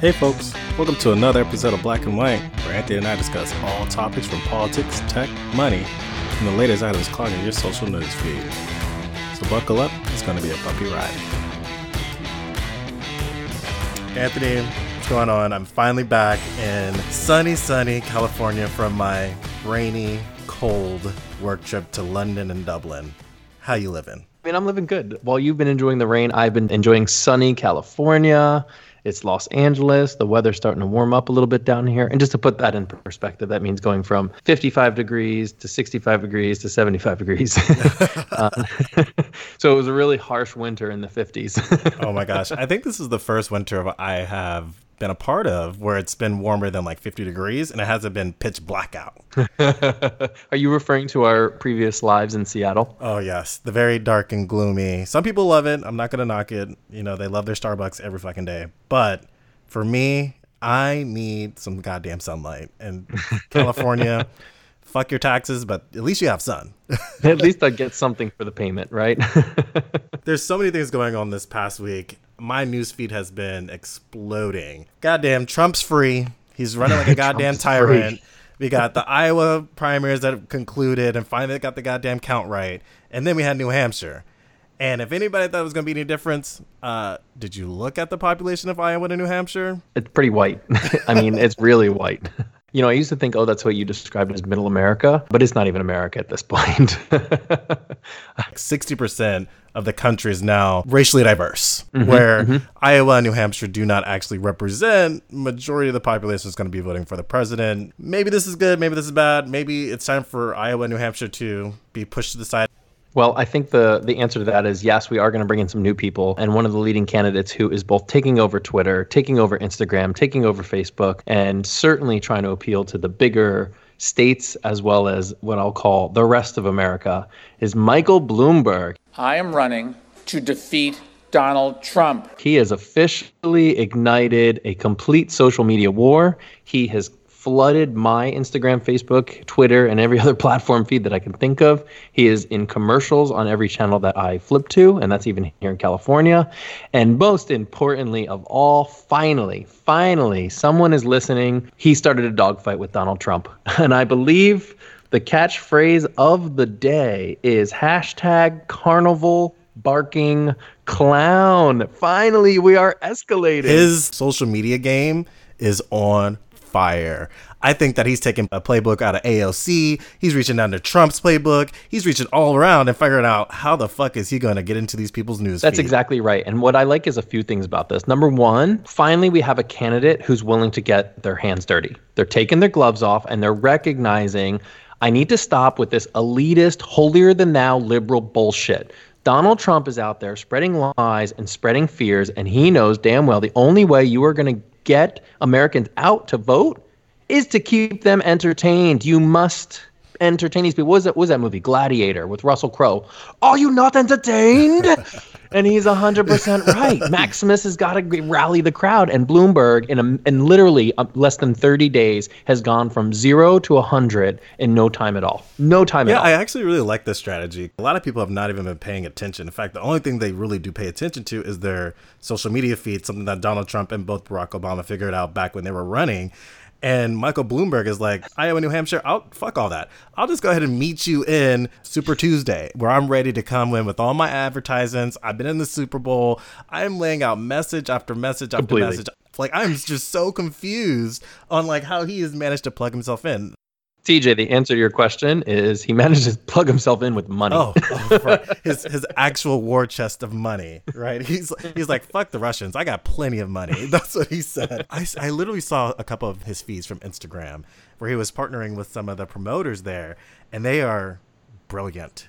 Hey folks, welcome to another episode of Black and White, where Anthony and I discuss all topics from politics, tech, money, and the latest items clogging your social news feed. So buckle up, it's going to be a bumpy ride. Anthony, what's going on? I'm finally back in sunny, sunny California from my rainy, cold work trip to London and Dublin. How you living? Mean, I'm living good. While you've been enjoying the rain, I've been enjoying sunny California. It's Los Angeles. The weather's starting to warm up a little bit down here. And just to put that in perspective, that means going from 55 degrees to 65 degrees to 75 degrees. uh, so it was a really harsh winter in the 50s. oh my gosh. I think this is the first winter I have been a part of where it's been warmer than like 50 degrees and it hasn't been pitch blackout. Are you referring to our previous lives in Seattle? Oh, yes. The very dark and gloomy. Some people love it. I'm not going to knock it. You know, they love their Starbucks every fucking day. But for me, I need some goddamn sunlight. And California, fuck your taxes, but at least you have sun. at least I get something for the payment, right? There's so many things going on this past week my newsfeed has been exploding. Goddamn, Trump's free. He's running like a goddamn tyrant. Free. We got the Iowa primaries that concluded and finally got the goddamn count right. And then we had New Hampshire. And if anybody thought it was going to be any difference, uh, did you look at the population of Iowa and New Hampshire? It's pretty white. I mean, it's really white. You know, I used to think, oh, that's what you described as middle America, but it's not even America at this point. 60% of the country is now racially diverse, mm-hmm, where mm-hmm. Iowa and New Hampshire do not actually represent majority of the population is going to be voting for the president. Maybe this is good, maybe this is bad. Maybe it's time for Iowa and New Hampshire to be pushed to the side. Well, I think the the answer to that is yes, we are going to bring in some new people. And one of the leading candidates who is both taking over Twitter, taking over Instagram, taking over Facebook, and certainly trying to appeal to the bigger states as well as what I'll call the rest of America is Michael Bloomberg. I am running to defeat Donald Trump. He has officially ignited a complete social media war. He has flooded my Instagram, Facebook, Twitter, and every other platform feed that I can think of. He is in commercials on every channel that I flip to, and that's even here in California. And most importantly of all, finally, finally, someone is listening. He started a dogfight with Donald Trump. And I believe the catchphrase of the day is hashtag carnival barking clown. Finally, we are escalating. His social media game is on fire. I think that he's taking a playbook out of AOC. He's reaching down to Trump's playbook. He's reaching all around and figuring out how the fuck is he going to get into these people's news. That's feed. exactly right. And what I like is a few things about this. Number one, finally we have a candidate who's willing to get their hands dirty. They're taking their gloves off and they're recognizing I need to stop with this elitist, holier than thou liberal bullshit. Donald Trump is out there spreading lies and spreading fears, and he knows damn well the only way you are going to get Americans out to vote is to keep them entertained. You must entertain these people. What was that, what was that movie? Gladiator with Russell Crowe. Are you not entertained? and he's 100% right. Maximus has got to rally the crowd. And Bloomberg, in, a, in literally uh, less than 30 days, has gone from zero to 100 in no time at all. No time yeah, at all. I actually really like this strategy. A lot of people have not even been paying attention. In fact, the only thing they really do pay attention to is their social media feed, something that Donald Trump and both Barack Obama figured out back when they were running. And Michael Bloomberg is like, Iowa, New Hampshire, I'll fuck all that. I'll just go ahead and meet you in Super Tuesday, where I'm ready to come in with all my advertisements. I've been in the Super Bowl. I'm laying out message after message after Completely. message. Like I'm just so confused on like how he has managed to plug himself in. TJ, the answer to your question is he managed to plug himself in with money. Oh, oh right. his his actual war chest of money, right? He's he's like, fuck the Russians. I got plenty of money. That's what he said. I, I literally saw a couple of his feeds from Instagram where he was partnering with some of the promoters there, and they are brilliant.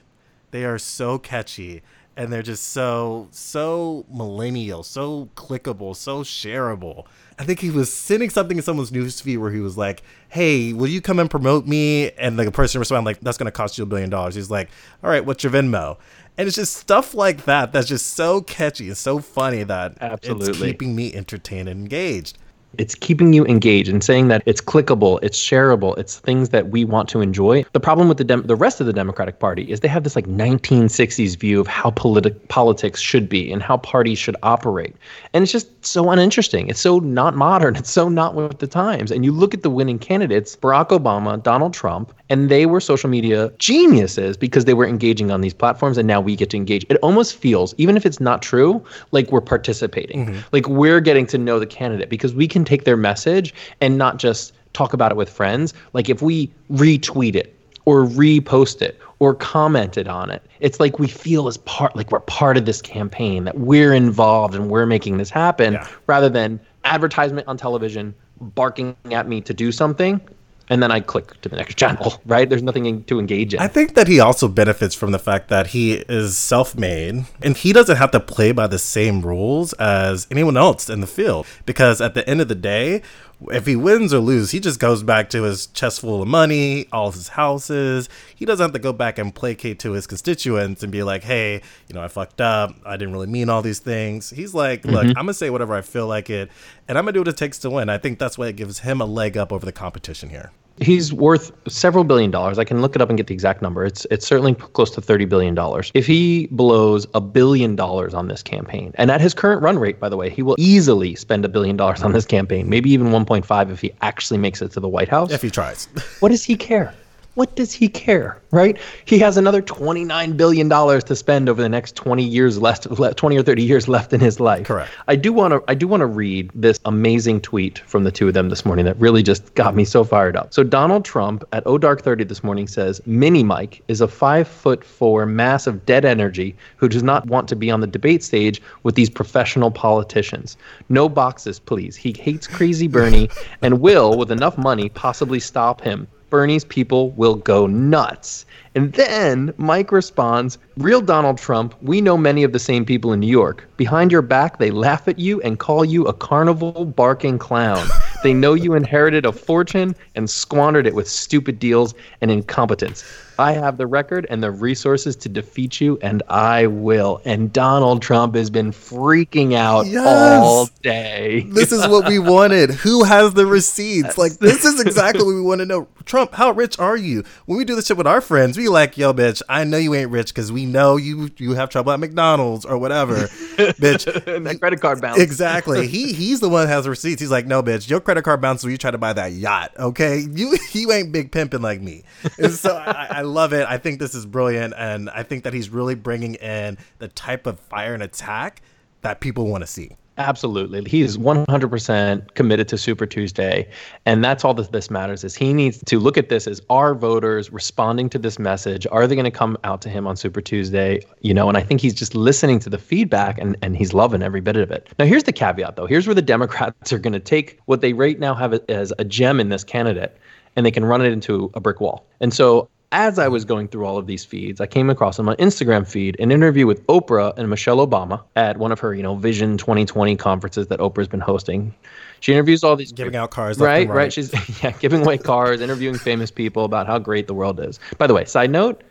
They are so catchy and they're just so so millennial, so clickable, so shareable. I think he was sending something in someone's newsfeed where he was like, "Hey, will you come and promote me?" And the person responded like, "That's going to cost you a billion dollars." He's like, "All right, what's your Venmo?" And it's just stuff like that that's just so catchy and so funny that Absolutely. it's keeping me entertained and engaged. It's keeping you engaged and saying that it's clickable, it's shareable, it's things that we want to enjoy. The problem with the Dem- the rest of the Democratic Party is they have this like 1960s view of how politi- politics should be and how parties should operate. And it's just so uninteresting. It's so not modern. It's so not with the times. And you look at the winning candidates, Barack Obama, Donald Trump, and they were social media geniuses because they were engaging on these platforms and now we get to engage. It almost feels, even if it's not true, like we're participating. Mm-hmm. Like we're getting to know the candidate because we can take their message and not just talk about it with friends. Like if we retweet it or repost it or commented on it. It's like we feel as part like we're part of this campaign, that we're involved and we're making this happen Yeah. rather than advertisement on television barking at me to do something and then I click to the next channel, right? There's nothing in- to engage in. I think that he also benefits from the fact that he is self made and he doesn't have to play by the same rules as anyone else in the field. Because at the end of the day, if he wins or loses, he just goes back to his chest full of money, all of his houses. He doesn't have to go back and placate to his constituents and be like, hey, you know, I fucked up. I didn't really mean all these things. He's like, look, mm-hmm. I'm going to say whatever I feel like it, and I'm going to do what it takes to win. I think that's why it gives him a leg up over the competition here. He's worth several billion dollars. I can look it up and get the exact number. It's it's certainly close to thirty billion dollars. If he blows a billion dollars on this campaign, and at his current run rate, by the way, he will easily spend a billion dollars on this campaign, maybe even one point five if he actually makes it to the White House. If he tries. What does he care? What does he care, right? He has another $29 billion to spend over the next 20 years left, 20 or 30 years left in his life. Correct. I do want to I do want to read this amazing tweet from the two of them this morning that really just got me so fired up. So Donald Trump at O Dark 30 this morning says Mini Mike is a five foot four mass of dead energy who does not want to be on the debate stage with these professional politicians. No boxes, please. He hates crazy Bernie and will, with enough money, possibly stop him. Bernie's people will go nuts. And then Mike responds, Real Donald Trump, we know many of the same people in New York. Behind your back, they laugh at you and call you a carnival barking clown. They know you inherited a fortune and squandered it with stupid deals and incompetence. I have the record and the resources to defeat you, and I will. And Donald Trump has been freaking out Yes. all day. this is what we wanted. Who has the receipts? Like this is exactly what we want to know. Trump, how rich are you? When we do this shit with our friends, we like, yo, bitch, I know you ain't rich because we know you you have trouble at McDonald's or whatever, bitch. and that credit card balance. Exactly. He he's the one that has the receipts. He's like, no, bitch, your credit card bounces when you try to buy that yacht. Okay, you you ain't big pimping like me. And so I, I love it. I think this is brilliant, and I think that he's really bringing in the type of fire and attack that people want to see. Absolutely. He is 100% committed to Super Tuesday. And that's all that this matters is he needs to look at this as our voters responding to this message. Are they going to come out to him on Super Tuesday? You know, and I think he's just listening to the feedback and, and he's loving every bit of it. Now, here's the caveat, though. Here's where the Democrats are going to take what they right now have as a gem in this candidate and they can run it into a brick wall. And so as I was going through all of these feeds, I came across on my Instagram feed an interview with Oprah and Michelle Obama at one of her, you know, Vision 2020 conferences that Oprah's been hosting. She interviews all these Giving out cars, right, right, right. She's yeah, giving away cars, interviewing famous people about how great the world is. By the way, side note,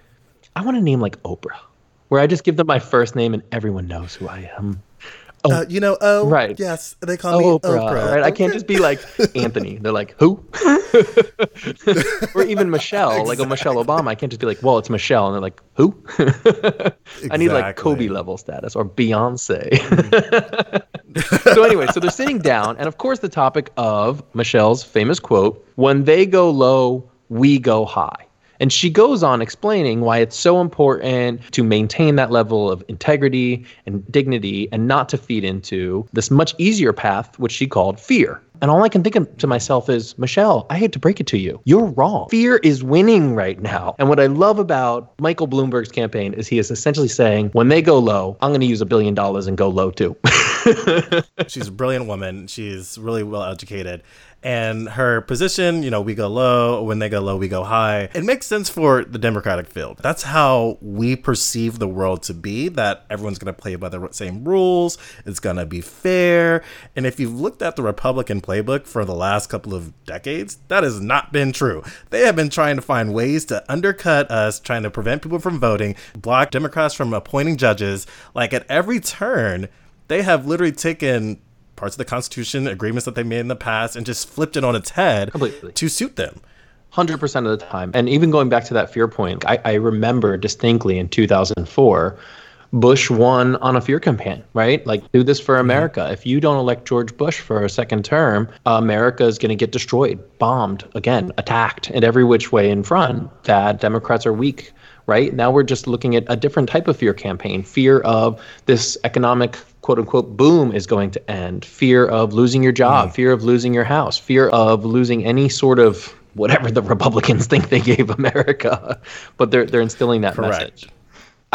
I want a name like Oprah, where I just give them my first name and everyone knows who I am. Uh, you know, oh, Right. Yes, they call me Oh, Oprah, Oprah. right? I can't just be like Anthony. They're like, who? or even Michelle, like oh Michelle Obama. I can't just be like, well, it's Michelle, and they're like, who? I need like Kobe level status or Beyonce. so anyway, so they're sitting down, and of course, the topic of Michelle's famous quote: "When they go low, we go high." And she goes on explaining why it's so important to maintain that level of integrity and dignity and not to feed into this much easier path, which she called fear. And all I can think of to myself is, Michelle, I hate to break it to you. You're wrong. Fear is winning right now. And what I love about Michael Bloomberg's campaign is he is essentially saying, when they go low, I'm going to use a billion dollars and go low too. She's a brilliant woman. She's really well educated. And her position, you know, we go low. When they go low, we go high. It makes sense for the Democratic field. That's how we perceive the world to be that everyone's going to play by the same rules. It's going to be fair. And if you've looked at the Republican playbook for the last couple of decades, that has not been true. They have been trying to find ways to undercut us, trying to prevent people from voting, block Democrats from appointing judges. Like at every turn, they have literally taken parts of the Constitution, agreements that they made in the past, and just flipped it on its head Completely. to suit them. Hundred percent of the time, and even going back to that fear point, I, I remember distinctly in 2004, Bush won on a fear campaign, right? Like, do this for America. Mm-hmm. If you don't elect George Bush for a second term, America is going to get destroyed, bombed, again, attacked in every which way in front. That Democrats are weak, right? Now we're just looking at a different type of fear campaign fear of this economic quote unquote boom is going to end, fear of losing your job, mm. fear of losing your house, fear of losing any sort of whatever the Republicans think they gave America, but they're they're instilling that Correct. message.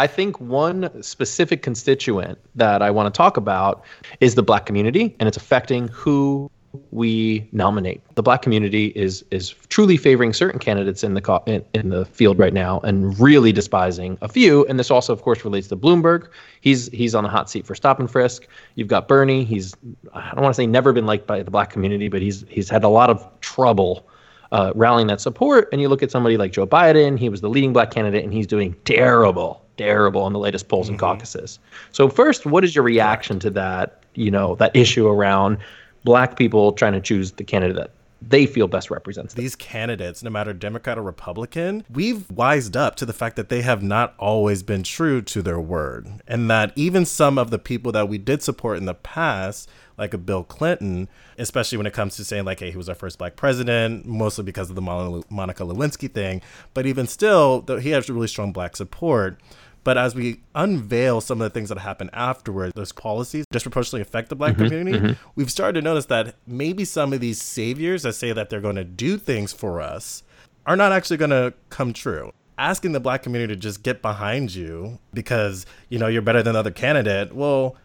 I think one specific constituent that I want to talk about is the black community, and it's affecting who we nominate. The black community is is truly favoring certain candidates in the co- in, in the field right now, and really despising a few. And this also, of course, relates to Bloomberg. He's he's on the hot seat for stop and frisk. You've got Bernie. He's I don't want to say never been liked by the black community, but he's he's had a lot of trouble uh, rallying that support. And you look at somebody like Joe Biden, he was the leading black candidate, and he's doing terrible, terrible in the latest polls and caucuses. So first, what is your reaction to that? You know, that issue around black people trying to choose the candidate that they feel best represents them. these candidates, no matter Democrat or Republican, we've wised up to the fact that they have not always been true to their word. And that even some of the people that we did support in the past, like a Bill Clinton, especially when it comes to saying, like, hey, he was our first black president, mostly because of the Monica Lewinsky thing. But even still, though he has really strong black support. But as we unveil some of the things that happen afterward, those policies disproportionately affect the black mm-hmm, community, mm-hmm. we've started to notice that maybe some of these saviors that say that they're going to do things for us are not actually going to come true. Asking the black community to just get behind you because, you know, you're better than the other candidate, well,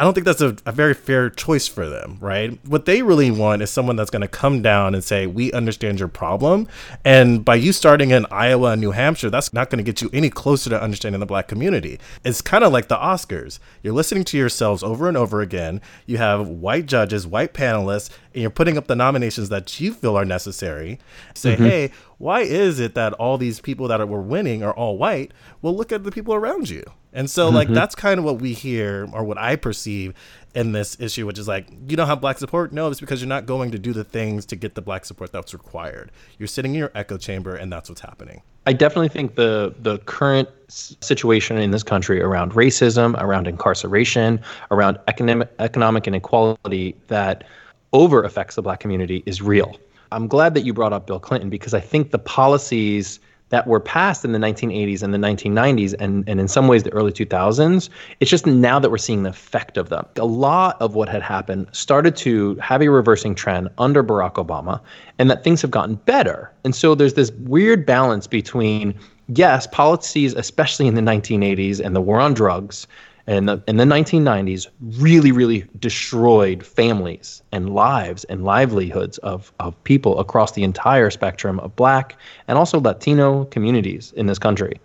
I don't think that's a, a very fair choice for them, right? What they really want is someone that's going to come down and say, We understand your problem. And by you starting in Iowa and New Hampshire, that's not going to get you any closer to understanding the black community. It's kind of like the Oscars. You're listening to yourselves over and over again. You have white judges, white panelists, and you're putting up the nominations that you feel are necessary. Say, mm-hmm. Hey, why is it that all these people that were winning are all white? Well, look at the people around you. And so, like, mm-hmm. that's kind of what we hear or what I perceive in this issue, which is like, you don't have black support? No, it's because you're not going to do the things to get the black support that's required. You're sitting in your echo chamber, and that's what's happening. I definitely think the the current situation in this country around racism, around incarceration, around economic economic inequality that over affects the black community is real. I'm glad that you brought up Bill Clinton because I think the policies that were passed in the 1980s and the 1990s and, and in some ways the early 2000s it's just now that we're seeing the effect of them. A lot of what had happened started to have a reversing trend under barack obama and that things have gotten better. And so there's this weird balance between yes policies especially in the 1980s and the war on drugs and the, in the 1990s really really destroyed families and lives and livelihoods of, of people across the entire spectrum of black and also latino communities in this country.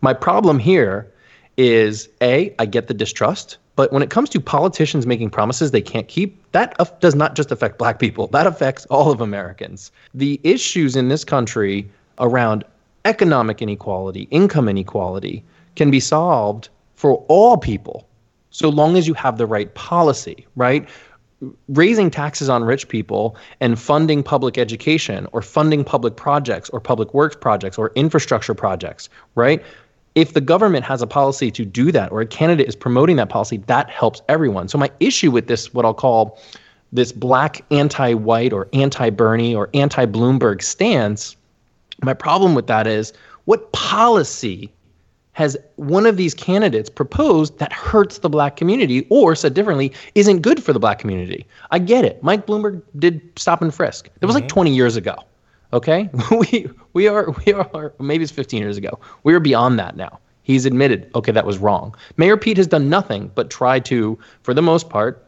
My problem here is a i get the distrust but when it comes to politicians making promises they can't keep that does not just affect black people. That affects all of americans. The issues in this country around economic inequality income inequality can be solved for all people so long as you have the right policy right raising taxes on rich people and funding public education or funding public projects or public works projects or infrastructure projects, right? If the government has a policy to do that or a candidate is promoting that policy, that helps everyone. So my issue with this, what I'll call this black anti-white or anti-Bernie or anti-Bloomberg stance, my problem with that is what policy has one of these candidates proposed that hurts the black community or said differently isn't good for the black community. I get it. Mike bloomberg did stop and frisk. It was like mm-hmm. 20 years ago okay? We we are we are maybe it's 15 years ago. We are beyond that now. He's admitted okay that was wrong. Mayor pete has done nothing but try to for the most part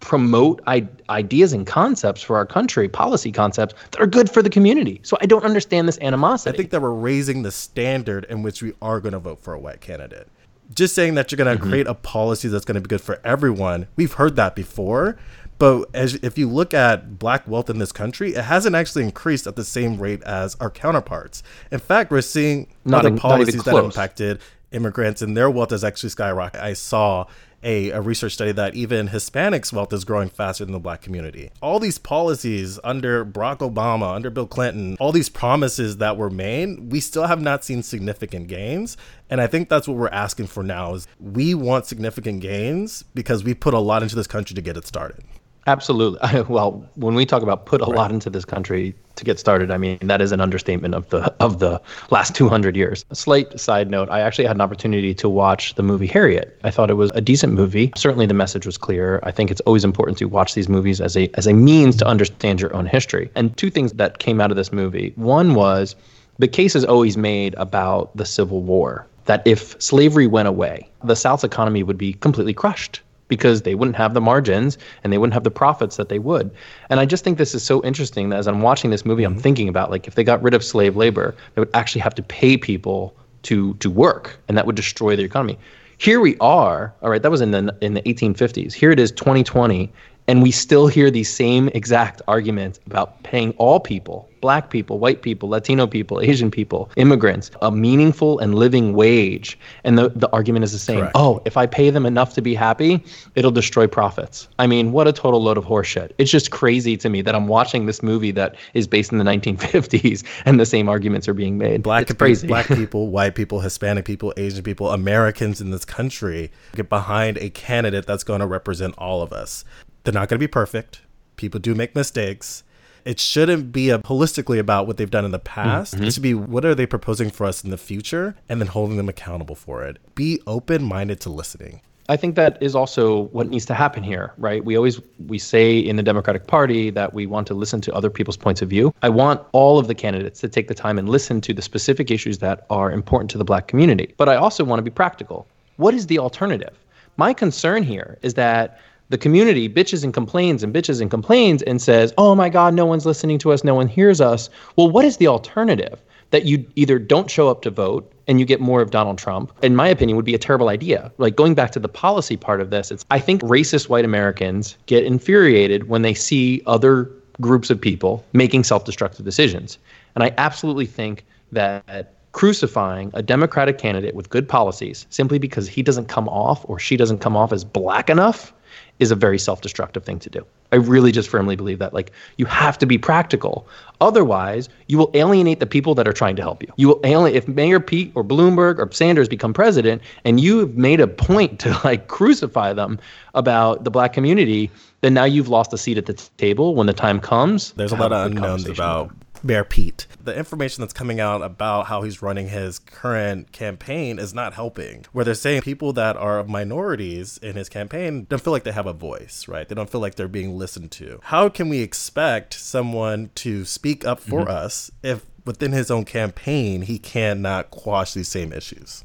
promote I- ideas and concepts for our country policy concepts that are good for the community so i don't understand this animosity I think that we're raising the standard in which we are going to vote for a white candidate. Just saying that you're going to mm-hmm. create a policy that's going to be good for everyone, we've heard that before. But as if you look at black wealth in this country, it hasn't actually increased at the same rate as our counterparts. In fact, we're seeing Not other in- policies that impacted immigrants and their wealth has actually skyrocketed. I saw a, a research study that even Hispanics' wealth is growing faster than the black community. All these policies under Barack Obama, under Bill Clinton, all these promises that were made, we still have not seen significant gains. And I think that's what we're asking for now is we want significant gains because we put a lot into this country to get it started. Absolutely. Well, when we talk about put a right. lot into this country to get started, I mean that is an understatement of the of the last 200 years. A slight side note: I actually had an opportunity to watch the movie Harriet. I thought it was a decent movie. Certainly, the message was clear. I think it's always important to watch these movies as a as a means to understand your own history. And two things that came out of this movie: one was the case is always made about the Civil War. That if slavery went away, the South's economy would be completely crushed because they wouldn't have the margins and they wouldn't have the profits that they would. And I just think this is so interesting that as I'm watching this movie, I'm mm-hmm. thinking about like if they got rid of slave labor, they would actually have to pay people to to work, and that would destroy the economy. Here we are. All right, that was in the in the 1850s. Here it is, 2020, and we still hear these same exact arguments about paying all people black people, white people, Latino people, Asian people, immigrants, a meaningful and living wage. And the, the argument is the same. Correct. Oh, if I pay them enough to be happy, it'll destroy profits. I mean, what a total load of horseshit. It's just crazy to me that I'm watching this movie that is based in the 1950s and the same arguments are being made. Black, it's crazy. black people, white people, Hispanic people, Asian people, Americans in this country get behind a candidate that's going to represent all of us. They're not going to be perfect. People do make mistakes it shouldn't be a, holistically about what they've done in the past. Mm-hmm. It should be what are they proposing for us in the future and then holding them accountable for it. Be open minded to listening. I think that is also what needs to happen here, right? We always we say in the Democratic Party that we want to listen to other people's points of view. I want all of the candidates to take the time and listen to the specific issues that are important to the black community. But I also want to be practical. What is the alternative? My concern here is that the community bitches and complains and bitches and complains and says, oh my God, no one's listening to us, no one hears us. Well, what is the alternative? That you either don't show up to vote and you get more of Donald Trump, in my opinion, would be a terrible idea. Like going back to the policy part of this, it's I think racist white Americans get infuriated when they see other groups of people making self-destructive decisions. And I absolutely think that crucifying a Democratic candidate with good policies simply because he doesn't come off or she doesn't come off as black enough is a very self-destructive thing to do. I really just firmly believe that like you have to be practical. Otherwise, you will alienate the people that are trying to help you. You will alienate if Mayor Pete or Bloomberg or Sanders become president and you've made a point to like crucify them about the black community, then now you've lost a seat at the table when the time comes. There's a lot of unknowns about Mayor Pete. The information that's coming out about how he's running his current campaign is not helping. Where they're saying people that are minorities in his campaign don't feel like they have a voice, right? They don't feel like they're being listened to. How can we expect someone to speak up for mm-hmm. us if within his own campaign he cannot quash these same issues?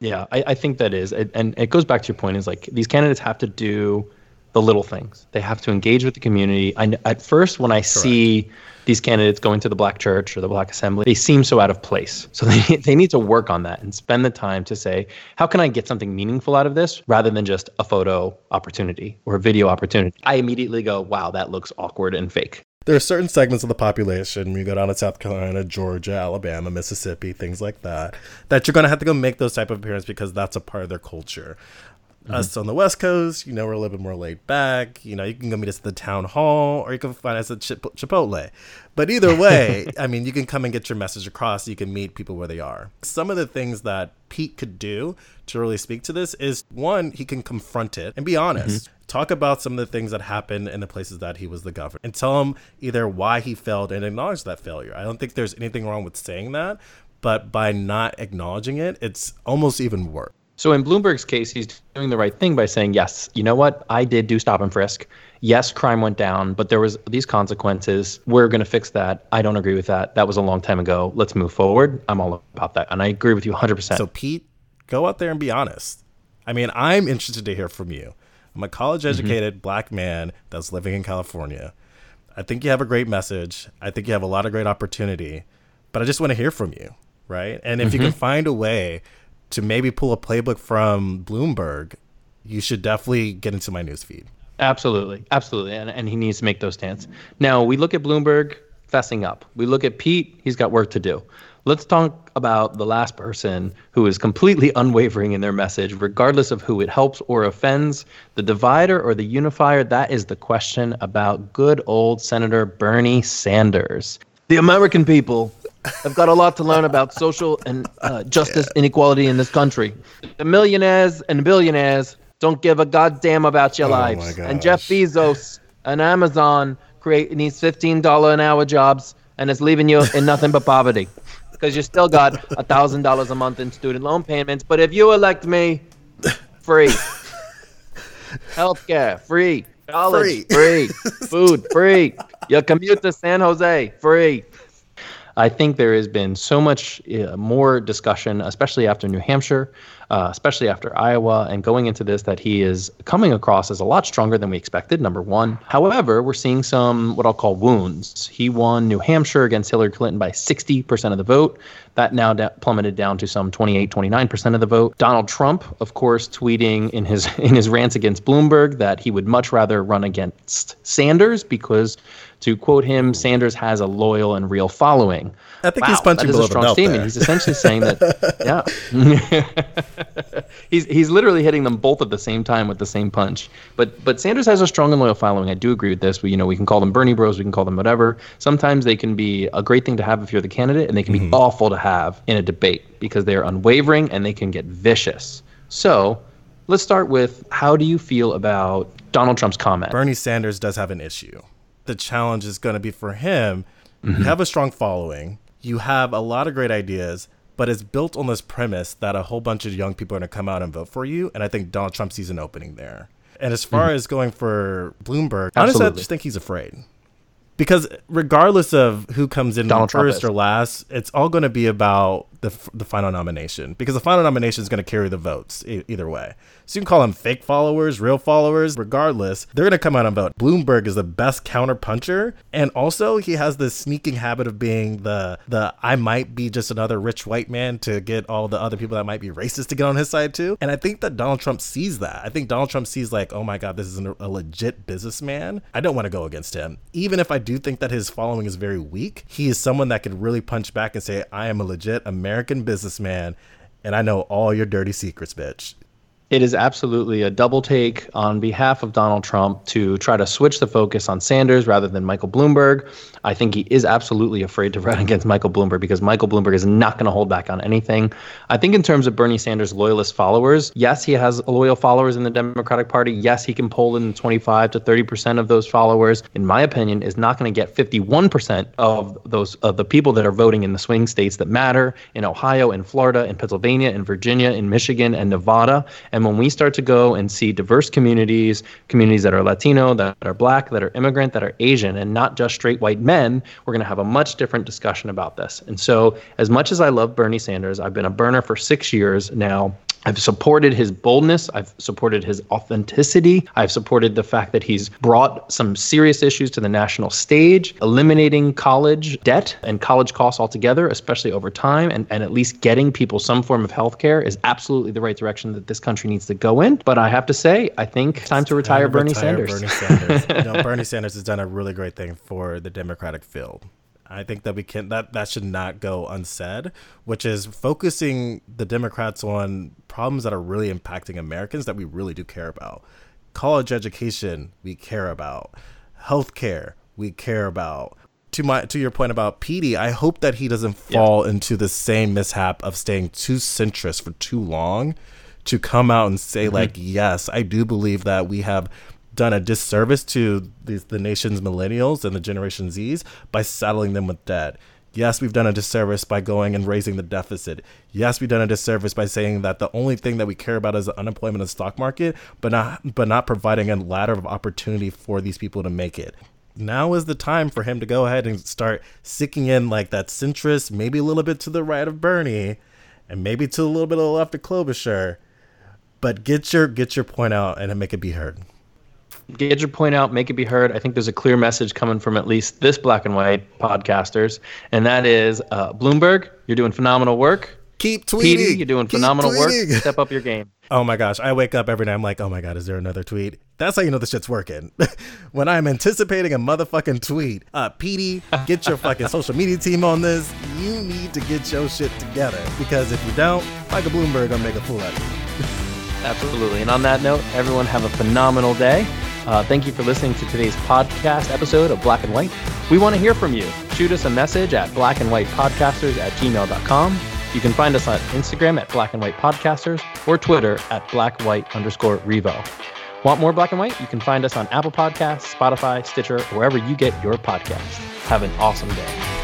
Yeah, I, I think that is, it, and it goes back to your point. Is like these candidates have to do the little things. They have to engage with the community. I, at first, when I Correct. see these candidates going to the black church or the black assembly, they seem so out of place. So they, they need to work on that and spend the time to say, how can I get something meaningful out of this rather than just a photo opportunity or a video opportunity? I immediately go, wow, that looks awkward and fake. There are certain segments of the population, when you go down to South Carolina, Georgia, Alabama, Mississippi, things like that, that you're going to have to go make those type of appearances because that's a part of their culture. Mm-hmm. Us on the West Coast, you know, we're a little bit more laid back. You know, you can go meet us at the town hall or you can find us at Chipotle. But either way, I mean, you can come and get your message across. You can meet people where they are. Some of the things that Pete could do to really speak to this is one, he can confront it and be honest. Mm-hmm. Talk about some of the things that happened in the places that he was the governor and tell him either why he failed and acknowledge that failure. I don't think there's anything wrong with saying that, but by not acknowledging it, it's almost even worse. So in Bloomberg's case, he's doing the right thing by saying, yes, you know what? I did do stop and frisk. Yes, crime went down, but there was these consequences. We're going to fix that. I don't agree with that. That was a long time ago. Let's move forward. I'm all about that. And I agree with you 100%. So Pete, go out there and be honest. I mean, I'm interested to hear from you. I'm a college educated mm-hmm. black man that's living in California. I think you have a great message. I think you have a lot of great opportunity, but I just want to hear from you, right? And if mm-hmm. you can find a way to maybe pull a playbook from Bloomberg, you should definitely get into my newsfeed. Absolutely, absolutely, and and he needs to make those stands. Now we look at Bloomberg fessing up. We look at Pete; he's got work to do. Let's talk about the last person who is completely unwavering in their message, regardless of who it helps or offends. The divider or the unifier, that is the question about good old Senator Bernie Sanders. The American people have got a lot to learn about social and uh, justice inequality in this country. The millionaires and billionaires don't give a goddamn about your Oh lives. And Jeff. Bezos and Amazon create these fifteen dollar an hour jobs, and it's leaving you in nothing but poverty because you still got a thousand dollars a month in student loan payments. But if you elect me, free healthcare, free college, free food, free. Your commute to San Jose, free. I think there has been so much uh, more discussion, especially after New Hampshire, uh, especially after Iowa, and going into this, that he is coming across as a lot stronger than we expected. Number one. However, we're seeing some what I'll call wounds. He won New Hampshire against Hillary Clinton by 60% of the vote. That now plummeted down to some 28, 29% of the vote. Donald Trump, of course, tweeting in his in his rants against Bloomberg that he would much rather run against Sanders because, to quote him, Sanders has a loyal and real following. I think Wow, he's punching that is below a the strong belt statement. there. He's essentially saying that, yeah, he's he's literally hitting them both at the same time with the same punch. But but Sanders has a strong and loyal following. I do agree with this. We, you know, we can call them Bernie Bros. We can call them whatever. Sometimes they can be a great thing to have if you're the candidate, and they can Mm-hmm. be awful to have in a debate because they are unwavering and they can get vicious. So. Let's start with how do you feel about Donald Trump's comment? Bernie Sanders does have an issue. The challenge is going to be for him. Mm-hmm. You have a strong following. You have a lot of great ideas, but it's built on this premise that a whole bunch of young people are going to come out and vote for you. And I think Donald Trump sees an opening there. And as far as going for Bloomberg, honestly, I Mm-hmm. Just think he's afraid. Because regardless of who comes in Donald first or last, it's all going to be about the, the final nomination. Because the final nomination is going to carry the votes e- either way. So you can call them fake followers, real followers. Regardless, they're going to come out and vote. Bloomberg is the best counter puncher, and also he has this sneaking habit of being the the I might be just another rich white man to get all the other people that might be racist to get on his side too. And I think that Donald Trump sees that. I think Donald Trump sees like, oh my god, this is an, a legit businessman. I don't want to go against him, even if I do think that his following is very weak. He is someone that could really punch back and say, I am a legit American businessman. And I know all your dirty secrets, bitch. It is absolutely a double take on behalf of Donald Trump to try to switch the focus on Sanders rather than Michael Bloomberg. I think he is absolutely afraid to run against Michael Bloomberg because Michael Bloomberg is not going to hold back on anything. I think, in terms of Bernie Sanders' loyalist followers, yes, he has loyal followers in the Democratic Party. Yes, he can pull in 25 to 30 percent of those followers. In my opinion, is not going to get 51 percent of those of the people that are voting in the swing states that matter in Ohio, in Florida, in Pennsylvania, in Virginia, in Michigan, and Nevada. And when we start to go and see diverse communities, communities that are Latino, that are Black, that are immigrant, that are Asian, and not just straight white men, we're going to have a much different discussion about this. And so, as much as I love Bernie Sanders, I've been a Berner for six years now. I've supported his boldness. I've supported his authenticity. I've supported the fact that he's brought some serious issues to the national stage, eliminating college debt and college costs altogether, especially over time, and, and at least getting people some form of health care is absolutely the right direction that this country needs to go in. But I have to say, I think it's time to retire Time to Bernie retire Sanders. Bernie Sanders. you know, Bernie Sanders has done a really great thing for the Democratic field. I think that we can that that should not go unsaid, which is focusing the Democrats on problems that are really impacting Americans that we really do care about. College education, we care about. Healthcare, we care about. To my to your point about Petey, I hope that he doesn't fall into the same mishap of staying too centrist for too long to come out and say mm-hmm. like, yes, I do believe that we have done a disservice to the, the nation's millennials and the Generation Zs by saddling them with debt. Yes, we've done a disservice by going and raising the deficit. Yes, we've done a disservice by saying that the only thing that we care about is the unemployment and the stock market, but not but not providing a ladder of opportunity for these people to make it. Now is the time for him to go ahead and start sicking in like that centrist, maybe a little bit to the right of Bernie, and maybe to a little bit of the left of Klobuchar. But get your get your point out and make it be heard. Get your point out, make it be heard. I think there's a clear message coming from at least this black and white podcasters, and that is uh, Bloomberg, you're doing phenomenal work. Keep tweeting. Petey, you're doing Keep phenomenal tweeting. work. Step up your game. Oh my gosh, I wake up every night. I'm like, oh my god, is there another tweet? That's how you know the shit's working. when I'm anticipating a motherfucking tweet, uh, Petey, get your fucking social media team on this. You need to get your shit together because if you don't, Michael Bloomberg gonna make a fool out of you. Absolutely. And on that note, everyone have a phenomenal day. Uh, thank you for listening to today's podcast episode of Black and White. We want to hear from you. Shoot us a message at blackandwhitepodcasters at gmail.com. You can find us on Instagram at Black and White Podcasters or Twitter at blackwhite underscore Revo. Want more Black and White? You can find us on Apple Podcasts, Spotify, Stitcher, wherever you get your podcasts. Have an awesome day.